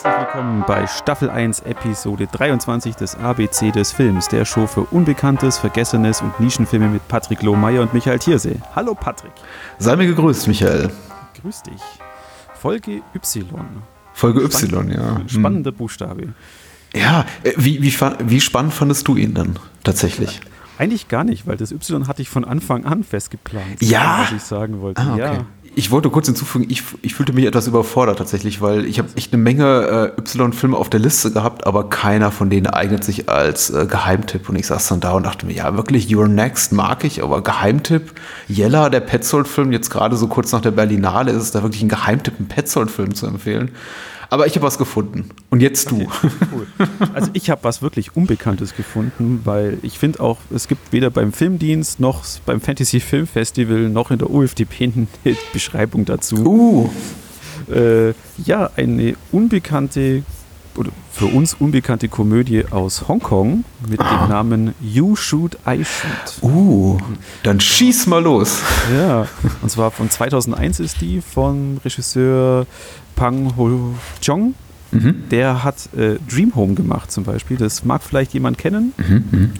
Herzlich willkommen bei Staffel 1, Episode 23 des ABC des Films, der Show für Unbekanntes, Vergessenes und Nischenfilme mit Patrick Lohmeier und Michael Thiersee. Hallo Patrick. Sei mir gegrüßt, Michael. Grüß dich. Folge Y. Folge Y, ja. Hm. Spannender Buchstabe. Ja, äh, wie, wie, wie spannend fandest du ihn dann tatsächlich? Eigentlich gar nicht, weil das Y hatte ich von Anfang an festgeplant. Ja. Was ich sagen wollte. Ah, okay. Ja. Ich wollte kurz hinzufügen, ich, ich fühlte mich etwas überfordert tatsächlich, weil ich habe echt eine Menge äh, Y-Filme auf der Liste gehabt, aber keiner von denen eignet sich als äh, Geheimtipp. Und ich saß dann da und dachte mir, ja, wirklich, You're Next mag ich, aber Geheimtipp, Jella, der Petzold-Film, jetzt gerade so kurz nach der Berlinale, ist es da wirklich ein Geheimtipp, einen Petzold-Film zu empfehlen. Aber ich habe was gefunden. Und jetzt du. Okay, cool. Also ich habe was wirklich Unbekanntes gefunden, weil ich finde auch, es gibt weder beim Filmdienst noch beim Fantasy Film Festival noch in der UFDP eine Beschreibung dazu. Uh. Äh, ja, eine unbekannte oder für uns unbekannte Komödie aus Hongkong mit Ah. dem Namen You Shoot, I Shoot. Uh, dann schieß mal los. Ja, und zwar von 2001 ist die von Regisseur Pang Ho Chong. Mhm. Der hat äh, Dream Home gemacht zum Beispiel. Das mag vielleicht jemand kennen, Mhm. Mhm.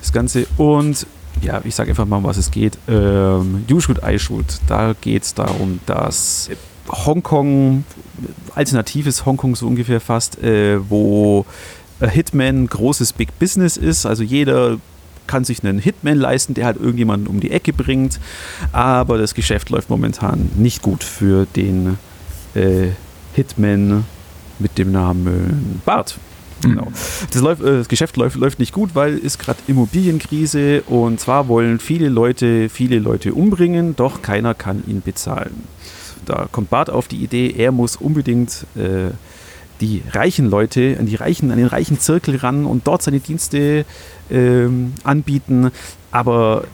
das Ganze. Und ja, ich sage einfach mal, um was es geht. Ähm, you Shoot, I Shoot. Da geht es darum, dass Hongkong, alternatives Hongkong so ungefähr fast, äh, wo äh, Hitman großes Big Business ist. Also jeder kann sich einen Hitman leisten, der halt irgendjemanden um die Ecke bringt. Aber das Geschäft läuft momentan nicht gut für den äh, Hitman mit dem Namen Bart. Genau. Das, läuft, äh, das Geschäft läuft, läuft nicht gut, weil es gerade Immobilienkrise und zwar wollen viele Leute viele Leute umbringen, doch keiner kann ihn bezahlen. Da kommt Bart auf die Idee, er muss unbedingt äh, die reichen Leute, an die reichen, an den reichen Zirkel ran und dort seine Dienste ähm, anbieten. Aber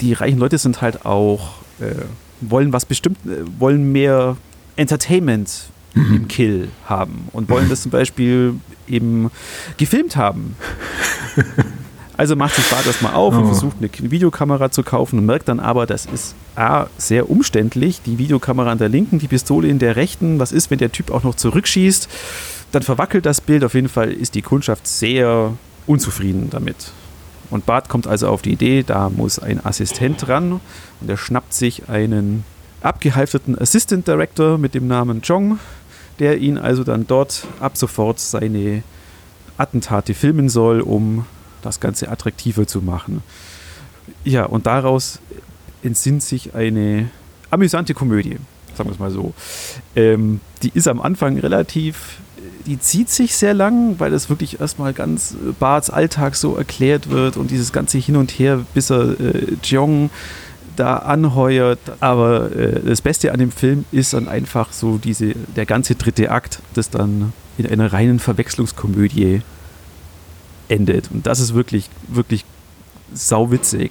die reichen Leute sind halt auch, äh, wollen was bestimmt, äh, wollen mehr Entertainment im Kill haben und wollen das zum Beispiel eben gefilmt haben. Also macht sich Bart erstmal auf und Oh. versucht eine Videokamera zu kaufen und merkt dann aber, das ist A, sehr umständlich. Die Videokamera an der linken, die Pistole in der rechten. Was ist, wenn der Typ auch noch zurückschießt? Dann verwackelt das Bild. Auf jeden Fall ist die Kundschaft sehr unzufrieden damit. Und Bart kommt also auf die Idee, da muss ein Assistent ran und er schnappt sich einen abgehalfterten Assistant Director mit dem Namen Jong, der ihn also dann dort ab sofort seine Attentate filmen soll, um das Ganze attraktiver zu machen. Ja, und daraus entsinnt sich eine amüsante Komödie, sagen wir es mal so. Ähm, die ist am Anfang relativ, die zieht sich sehr lang, weil es wirklich erstmal ganz äh, Barts Alltag so erklärt wird und dieses ganze Hin und Her, bis er äh, Jong da anheuert. Aber äh, das Beste an dem Film ist dann einfach so diese, der ganze dritte Akt, das dann in einer reinen Verwechslungskomödie endet. Und das ist wirklich, wirklich sauwitzig.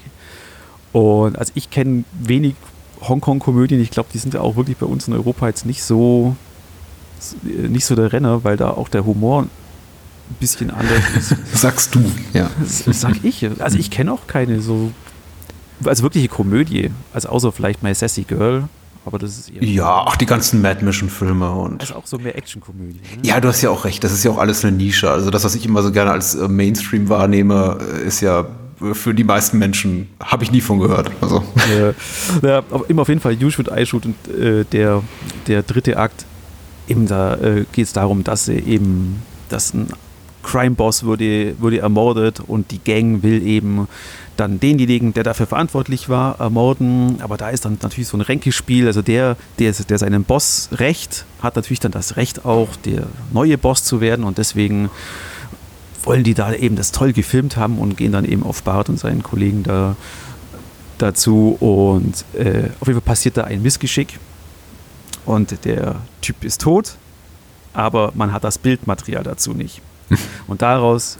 Und also ich kenne wenig Hongkong-Komödien. Ich glaube, die sind ja auch wirklich bei uns in Europa jetzt nicht so nicht so der Renner, weil da auch der Humor ein bisschen anders ist. Sagst du, ja. Das sag ich. Also ich kenne auch keine so, also wirkliche Komödie. Also außer vielleicht My Sassy Girl, aber das ist eher, Ja, auch die ganzen Mad Mission Filme und. also auch so mehr Actionkomödie. Ne? Ja, du hast ja auch recht. Das ist ja auch alles eine Nische. Also das, was ich immer so gerne als äh, Mainstream wahrnehme, äh, ist ja äh, für die meisten Menschen habe ich nie von gehört. Also Ja, ja, aber immer auf jeden Fall You Shoot, I Shoot und äh, der, der dritte Akt, eben da äh, geht es darum, dass sie eben, dass ein Crime-Boss wurde, wurde ermordet und die Gang will eben dann denjenigen, der dafür verantwortlich war, ermorden. Aber da ist dann natürlich so ein Ränkespiel. Also der, der, der seinen Boss rächt, hat natürlich dann das Recht auch, der neue Boss zu werden und deswegen wollen die da eben das toll gefilmt haben und gehen dann eben auf Bart und seinen Kollegen da dazu und äh, auf jeden Fall passiert da ein Missgeschick und der Typ ist tot, aber man hat das Bildmaterial dazu nicht. Und daraus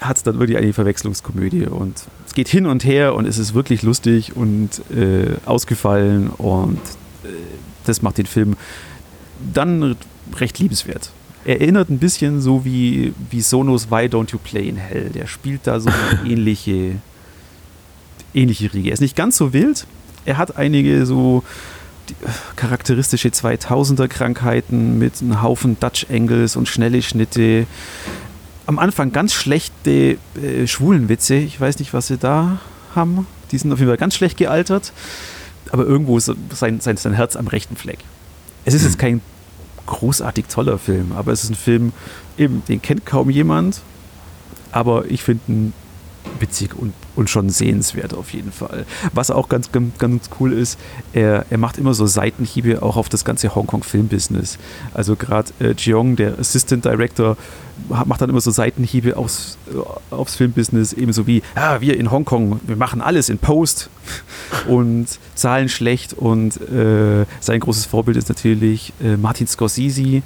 hat es dann wirklich eine Verwechslungskomödie und es geht hin und her und es ist wirklich lustig und äh, ausgefallen und äh, das macht den Film dann recht liebenswert. Er erinnert ein bisschen so wie, wie Sonos Why Don't You Play in Hell. Der spielt da so eine ähnliche, ähnliche Riege. Er ist nicht ganz so wild. Er hat einige so charakteristische 2000er Krankheiten mit einem Haufen Dutch Angles und schnelle Schnitte. Am Anfang ganz schlechte äh, Schwulenwitze. Ich weiß nicht, was sie da haben. Die sind auf jeden Fall ganz schlecht gealtert. Aber irgendwo ist sein, sein, sein Herz am rechten Fleck. Es ist jetzt kein großartig toller Film, aber es ist ein Film, eben, den kennt kaum jemand. Aber ich finde ihn witzig und, und schon sehenswert auf jeden Fall. Was auch ganz, ganz cool ist, er, er macht immer so Seitenhiebe auch auf das ganze Hongkong-Filmbusiness. Also gerade äh, Jeong, der Assistant Director, macht dann immer so Seitenhiebe aufs, äh, aufs Filmbusiness, ebenso wie, ja, wir in Hongkong, wir machen alles in Post und zahlen schlecht und äh, sein großes Vorbild ist natürlich äh, Martin Scorsese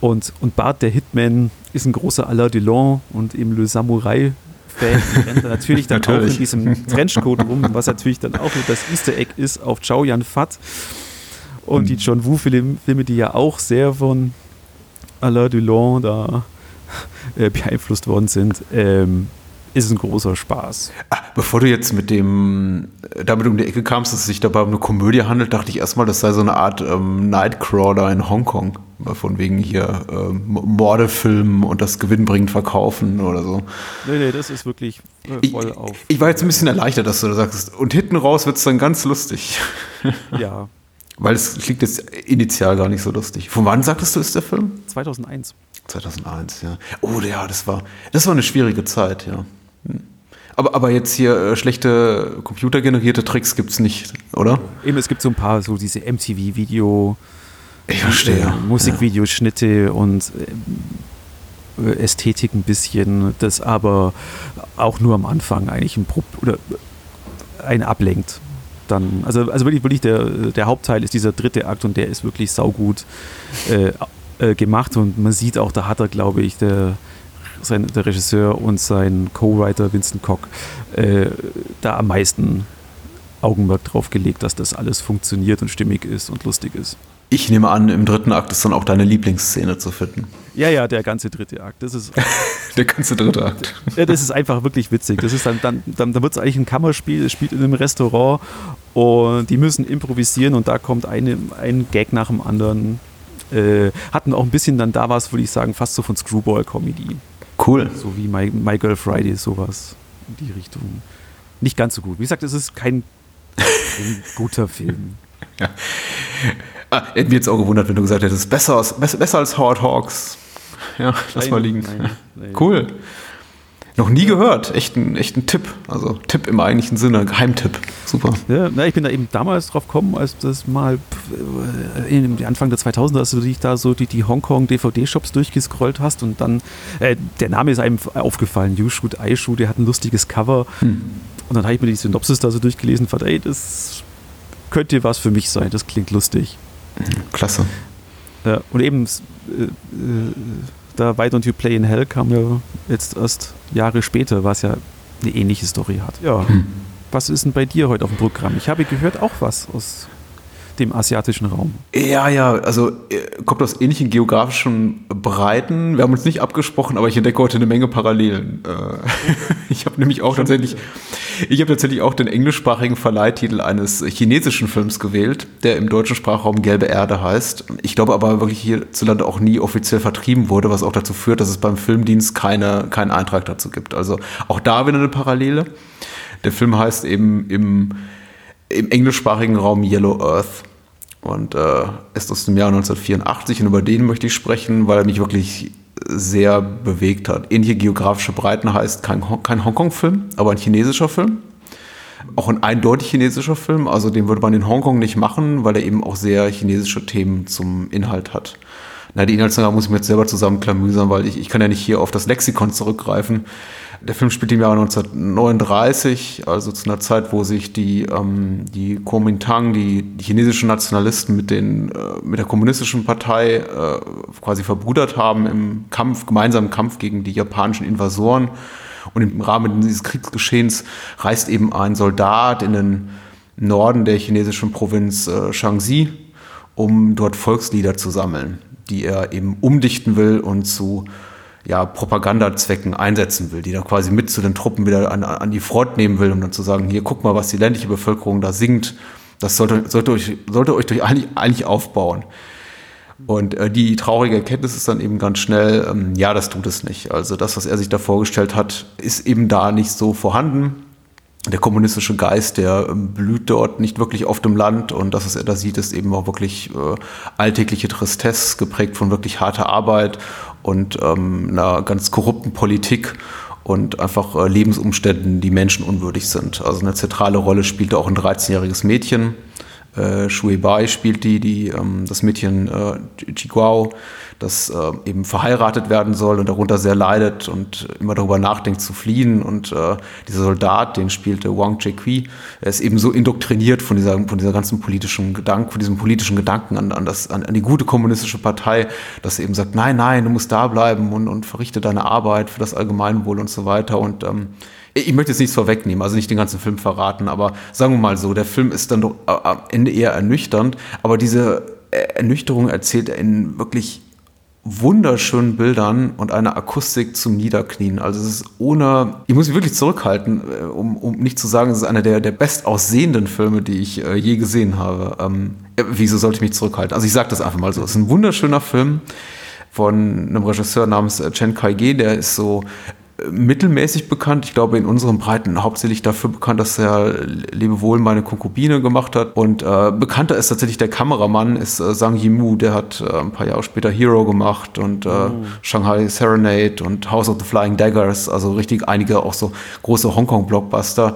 und, und Bart, der Hitman, ist ein großer Alain Delon und eben Le Samurai Fan rennt er natürlich dann natürlich. auch in diesem Trenchcoat rum, was natürlich dann auch das Easter Egg ist auf Chow Yun Fat. Und mhm. die John Woo-Filme, die ja auch sehr von Alain Delon da äh, beeinflusst worden sind, ähm, ist ein großer Spaß. Ah, bevor du jetzt mit dem damit um die Ecke kamst, dass es sich dabei um eine Komödie handelt, dachte ich erstmal, das sei so eine Art ähm, Nightcrawler in Hongkong. Von wegen hier ähm, Morde filmen und das gewinnbringend verkaufen oder so. Nee, nee, das ist wirklich äh, voll ich, auf. Ich war jetzt ein bisschen erleichtert, dass du das sagst. Und hinten raus wird es dann ganz lustig. Ja. Weil es klingt jetzt initial gar nicht so lustig. Von wann sagtest du, ist der Film? 2001. 2001, ja. Oh ja, das war, das war eine schwierige Zeit, ja. Aber, aber jetzt hier äh, schlechte computergenerierte Tricks gibt es nicht, oder? Eben, es gibt so ein paar, so diese MTV-Video, ich verstehe. Äh, Musikvideoschnitte ja. und äh, Ästhetik ein bisschen, das aber auch nur am Anfang eigentlich ein Pro oder ein ablenkt. Dann, also, also wirklich, wirklich der, der Hauptteil ist dieser dritte Akt und der ist wirklich saugut äh, äh, gemacht und man sieht auch, da hat er, glaube ich, der sein, der Regisseur und sein Co-Writer Vincent Koch äh, da am meisten Augenmerk drauf gelegt, dass das alles funktioniert und stimmig ist und lustig ist. Ich nehme an, im dritten Akt ist dann auch deine Lieblingsszene zu finden. Ja, ja, der ganze dritte Akt. Das ist der ganze dritte Akt. Ja, das ist einfach wirklich witzig. Das ist dann, dann, dann, dann wird es eigentlich ein Kammerspiel, es spielt in einem Restaurant und die müssen improvisieren und da kommt eine, ein Gag nach dem anderen. Äh, hatten auch ein bisschen dann da was, würde ich sagen, fast so von Screwball-Comedy. Cool. So wie My, My Girl Friday, sowas in die Richtung. Nicht ganz so gut. Wie gesagt, es ist kein, kein guter Film. Ja. Ah, hätten wir jetzt auch gewundert, wenn du gesagt hättest, besser als, besser, besser als Howard Hawks. Ja, lass mal liegen. Nein, nein. Cool. Noch nie gehört. Echt ein, echt ein Tipp. Also Tipp im eigentlichen Sinne, Geheimtipp. Super. Ja, na, ich bin da eben damals drauf gekommen, als das mal äh, Anfang der 2000er, als du dich da so die, die Hongkong-DVD-Shops durchgescrollt hast und dann, äh, der Name ist einem aufgefallen, You Shoot, I Shoot, der hat ein lustiges Cover. Hm. Und dann habe ich mir die Synopsis da so durchgelesen und fand, ey, das könnte was für mich sein, das klingt lustig. Klasse. Ja, und eben äh, äh, da Why Don't You Play in Hell kam ja jetzt erst Jahre später, was ja eine ähnliche Story hat. Ja. Hm. Was ist denn bei dir heute auf dem Programm? Ich habe gehört auch was aus dem asiatischen Raum. Ja, ja, also äh, kommt aus ähnlichen geografischen Breiten. Wir haben uns nicht abgesprochen, aber ich entdecke heute eine Menge Parallelen. Äh, ich habe nämlich auch tatsächlich, ich habe tatsächlich auch den englischsprachigen Verleihtitel eines chinesischen Films gewählt, der im deutschen Sprachraum Gelbe Erde heißt. Ich glaube aber wirklich hierzulande auch nie offiziell vertrieben wurde, was auch dazu führt, dass es beim Filmdienst keine, keinen Eintrag dazu gibt. Also auch da wieder eine Parallele. Der Film heißt eben im im englischsprachigen Raum Yellow Earth und äh, ist aus dem Jahr 1984 und über den möchte ich sprechen, weil er mich wirklich sehr bewegt hat. Ähnliche geografische Breiten heißt kein, kein Hongkong-Film, aber ein chinesischer Film. Auch ein eindeutig chinesischer Film, also den würde man in Hongkong nicht machen, weil er eben auch sehr chinesische Themen zum Inhalt hat. Na, die Inhaltsangabe muss ich mir jetzt selber zusammenklamüsern, weil ich, ich kann ja nicht hier auf das Lexikon zurückgreifen. Der Film spielt im Jahr 1939, also zu einer Zeit, wo sich die, ähm, die Kuomintang, die, die chinesischen Nationalisten mit, den, äh, mit der kommunistischen Partei äh, quasi verbrüdert haben im Kampf, gemeinsamen Kampf gegen die japanischen Invasoren. Und im Rahmen dieses Kriegsgeschehens reist eben ein Soldat in den Norden der chinesischen Provinz äh, Shaanxi, um dort Volkslieder zu sammeln, die er eben umdichten will und zu ja, Propagandazwecken einsetzen will, die dann quasi mit zu den Truppen wieder an, an die Front nehmen will, um dann zu sagen, hier guck mal, was die ländliche Bevölkerung da singt. Das sollte, sollte, euch, sollte euch durch eigentlich, eigentlich aufbauen. Und äh, die traurige Erkenntnis ist dann eben ganz schnell, ähm, ja, das tut es nicht. Also das, was er sich da vorgestellt hat, ist eben da nicht so vorhanden. Der kommunistische Geist, der ähm, blüht dort nicht wirklich auf dem Land und das, was er da sieht, ist eben auch wirklich äh, alltägliche Tristesse, geprägt von wirklich harter Arbeit und ähm, einer ganz korrupten Politik und einfach äh, Lebensumständen, die menschenunwürdig sind. Also eine zentrale Rolle spielte auch ein 13-jähriges Mädchen, äh, Shui Bai spielt die, die ähm, das Mädchen äh, Chiguao, das äh, eben verheiratet werden soll und darunter sehr leidet und immer darüber nachdenkt zu fliehen. Und äh, dieser Soldat, den spielte Wang Chequi, er ist eben so indoktriniert von dieser, von dieser ganzen politischen Gedanken, von diesem politischen Gedanken an, an, das, an, an die gute kommunistische Partei, dass er eben sagt, nein, nein, du musst da bleiben und, und verrichte deine Arbeit für das Allgemeinwohl und so weiter. Und ähm, ich möchte jetzt nichts vorwegnehmen, also nicht den ganzen Film verraten, aber sagen wir mal so, der Film ist dann doch am Ende eher ernüchternd, aber diese Ernüchterung erzählt er in wirklich wunderschönen Bildern und einer Akustik zum Niederknien. Also es ist ohne, ich muss mich wirklich zurückhalten, äh, um, um nicht zu sagen, es ist einer der, der bestaussehenden Filme, die ich äh, je gesehen habe. Ähm, wieso sollte ich mich zurückhalten? Also ich sage das einfach mal so. Es ist ein wunderschöner Film von einem Regisseur namens äh, Chen Kai-ge, der ist so mittelmäßig bekannt. Ich glaube, in unseren Breiten hauptsächlich dafür bekannt, dass er Lebewohl meine Konkubine gemacht hat. Und äh, bekannter ist tatsächlich der Kameramann, ist äh, Sang Yimou, der hat äh, ein paar Jahre später Hero gemacht und äh, oh. Shanghai Serenade und House of the Flying Daggers, also richtig einige auch so große Hongkong-Blockbuster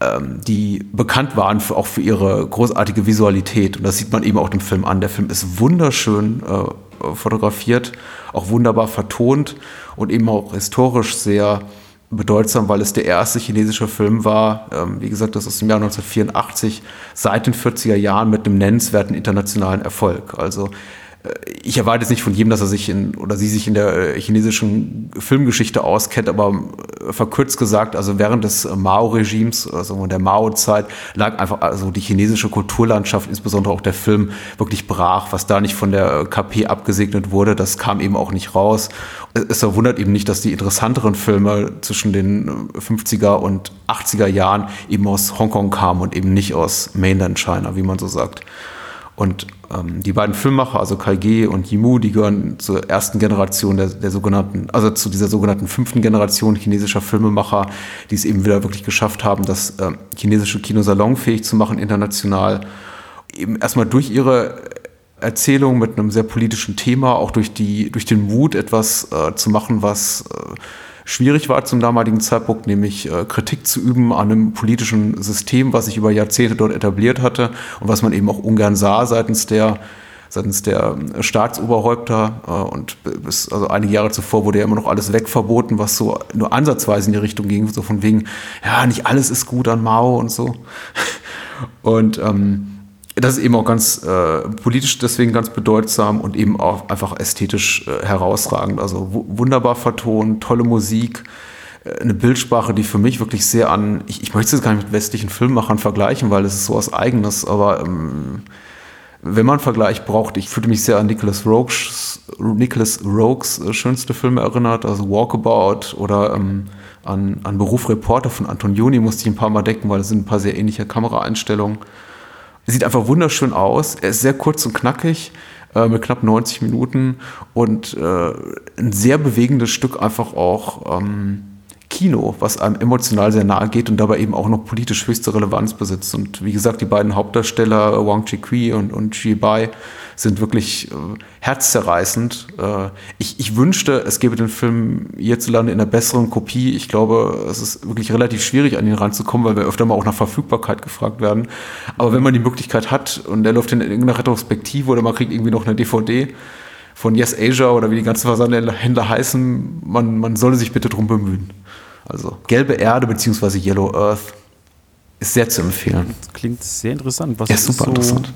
ähm, die bekannt waren für, auch für ihre großartige Visualität. Und das sieht man eben auch dem Film an. Der Film ist wunderschön äh, fotografiert, auch wunderbar vertont und eben auch historisch sehr bedeutsam, weil es der erste chinesische Film war, ähm, wie gesagt, das ist im Jahr 1984, seit den 40er Jahren mit einem nennenswerten internationalen Erfolg. Also ich erwarte jetzt nicht von jedem, dass er sich in oder sie sich in der äh, chinesischen Filmgeschichte auskennt, aber äh, verkürzt gesagt, also während des äh, Mao-Regimes, also der Mao-Zeit, lag einfach also die chinesische Kulturlandschaft, insbesondere auch der Film, wirklich brach. Was da nicht von der KP abgesegnet wurde, das kam eben auch nicht raus. Es verwundert eben nicht, dass die interessanteren Filme zwischen den 50er und 80er Jahren eben aus Hongkong kamen und eben nicht aus Mainland China, wie man so sagt. Und ähm, die beiden Filmmacher, also Kai und Yimu, die gehören zur ersten Generation der, der sogenannten, also zu dieser sogenannten fünften Generation chinesischer Filmemacher, die es eben wieder wirklich geschafft haben, das äh, chinesische Kino salonfähig zu machen international. Eben erstmal durch ihre Erzählung mit einem sehr politischen Thema, auch durch, die, durch den Mut, etwas äh, zu machen, was äh, schwierig war zum damaligen Zeitpunkt, nämlich äh, Kritik zu üben an einem politischen System, was sich über Jahrzehnte dort etabliert hatte und was man eben auch ungern sah seitens der seitens der äh, Staatsoberhäupter äh, und bis also einige Jahre zuvor wurde ja immer noch alles wegverboten, was so nur ansatzweise in die Richtung ging, so von wegen, ja, nicht alles ist gut an Mao und so. Und ähm, das ist eben auch ganz äh, politisch deswegen ganz bedeutsam und eben auch einfach ästhetisch äh, herausragend. Also wunderbar vertont, tolle Musik, äh, eine Bildsprache, die für mich wirklich sehr an, ich, ich möchte es gar nicht mit westlichen Filmemachern vergleichen, weil es ist so was Eigenes, aber ähm, wenn man einen Vergleich braucht, ich fühlte mich sehr an Nicholas Rogues, Nicholas Rogues äh, schönste Filme erinnert, also Walkabout oder ähm, an, an Beruf Reporter von Antonioni musste ich ein paar Mal decken, weil es sind ein paar sehr ähnliche Kameraeinstellungen. Sieht einfach wunderschön aus. Er ist sehr kurz und knackig, äh, mit knapp 90 Minuten und äh, ein sehr bewegendes Stück einfach auch ähm, Kino, was einem emotional sehr nahe geht und dabei eben auch noch politisch höchste Relevanz besitzt. Und wie gesagt, die beiden Hauptdarsteller, Wang Chi-Kui und, und Xi Bai, sind wirklich äh, herzzerreißend. Äh, ich, ich wünschte, es gäbe den Film hierzulande in einer besseren Kopie. Ich glaube, es ist wirklich relativ schwierig, an ihn ranzukommen, weil wir öfter mal auch nach Verfügbarkeit gefragt werden. Aber wenn man die Möglichkeit hat und der läuft in irgendeiner Retrospektive oder man kriegt irgendwie noch eine DVD, von Yes Asia oder wie die ganzen Versandhändler heißen, man, man solle sich bitte drum bemühen. Also gelbe Erde bzw. Yellow Earth ist sehr zu empfehlen. Das klingt sehr interessant. Was ja, ist super so interessant.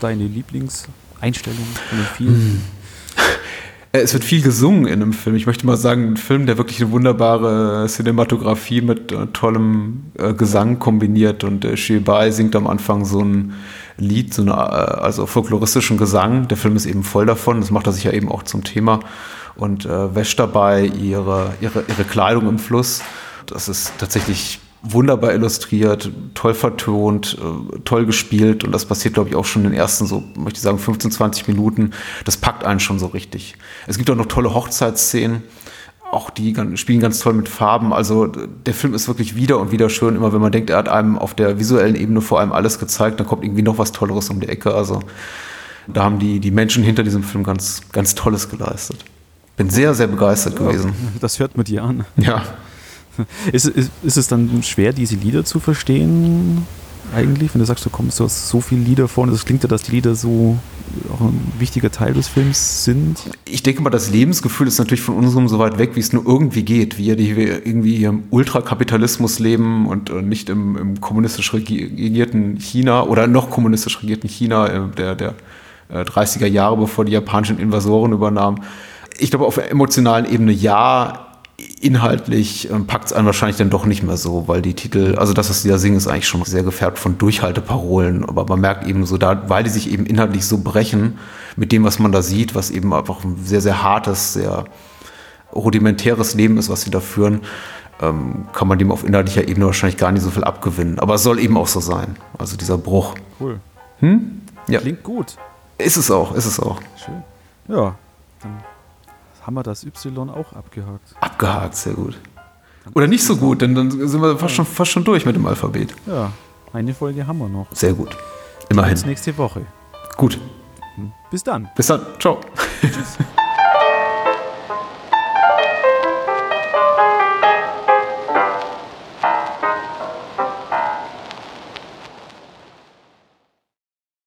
deine Lieblings- Einstellung von den vielen. Äh, es wird viel gesungen in einem Film. Ich möchte mal sagen, ein Film, der wirklich eine wunderbare Cinematografie mit äh, tollem äh, Gesang kombiniert. Und äh, Shibai singt am Anfang so ein Lied, so eine, äh, also folkloristischen Gesang. Der Film ist eben voll davon. Das macht er sich ja eben auch zum Thema. Und äh, wäscht dabei ihre, ihre, ihre Kleidung im Fluss. Das ist tatsächlich wunderbar illustriert, toll vertont, äh, toll gespielt und das passiert, glaube ich, auch schon in den ersten, so möchte ich sagen, 15, 20 Minuten. Das packt einen schon so richtig. Es gibt auch noch tolle Hochzeitsszenen. Auch die spielen ganz toll mit Farben. Also der Film ist wirklich wieder und wieder schön. Immer wenn man denkt, er hat einem auf der visuellen Ebene vor allem alles gezeigt, dann kommt irgendwie noch was Tolleres um die Ecke. Also da haben die, die Menschen hinter diesem Film ganz, ganz Tolles geleistet. Bin sehr, sehr begeistert gewesen. Das hört man dir an. Ja. Ist, ist, ist es dann schwer, diese Lieder zu verstehen? Eigentlich, wenn du sagst, du kommst, du hast so viele Lieder vorne, das klingt ja, dass die Lieder so auch ein wichtiger Teil des Films sind. Ich denke mal, das Lebensgefühl ist natürlich von unserem so weit weg, wie es nur irgendwie geht. Wir, die wir irgendwie im Ultrakapitalismus leben und nicht im, im kommunistisch regierten China oder noch kommunistisch regierten China äh, der, der 30er äh, Jahre, bevor die japanischen Invasoren übernahmen. Ich glaube, auf emotionalen Ebene ja, inhaltlich ähm, packt es einen wahrscheinlich dann doch nicht mehr so, weil die Titel, also das, was die da singen, ist eigentlich schon sehr gefärbt von Durchhalteparolen, aber man merkt eben so, da, weil die sich eben inhaltlich so brechen mit dem, was man da sieht, was eben einfach ein sehr, sehr hartes, sehr rudimentäres Leben ist, was sie da führen, ähm, kann man dem auf inhaltlicher Ebene wahrscheinlich gar nicht so viel abgewinnen. Aber es soll eben auch so sein, also dieser Bruch. Cool. Hm? Ja. Klingt gut. Ist es auch, ist es auch. Schön. Ja, dann haben wir das Y auch abgehakt. Abgehakt, sehr gut. Oder nicht so gut, denn dann sind wir fast schon, fast schon durch mit dem Alphabet. Ja, eine Folge haben wir noch. Sehr gut. Immerhin. Bis nächste Woche. Gut. Bis dann. Bis dann. Ciao. Tschüss.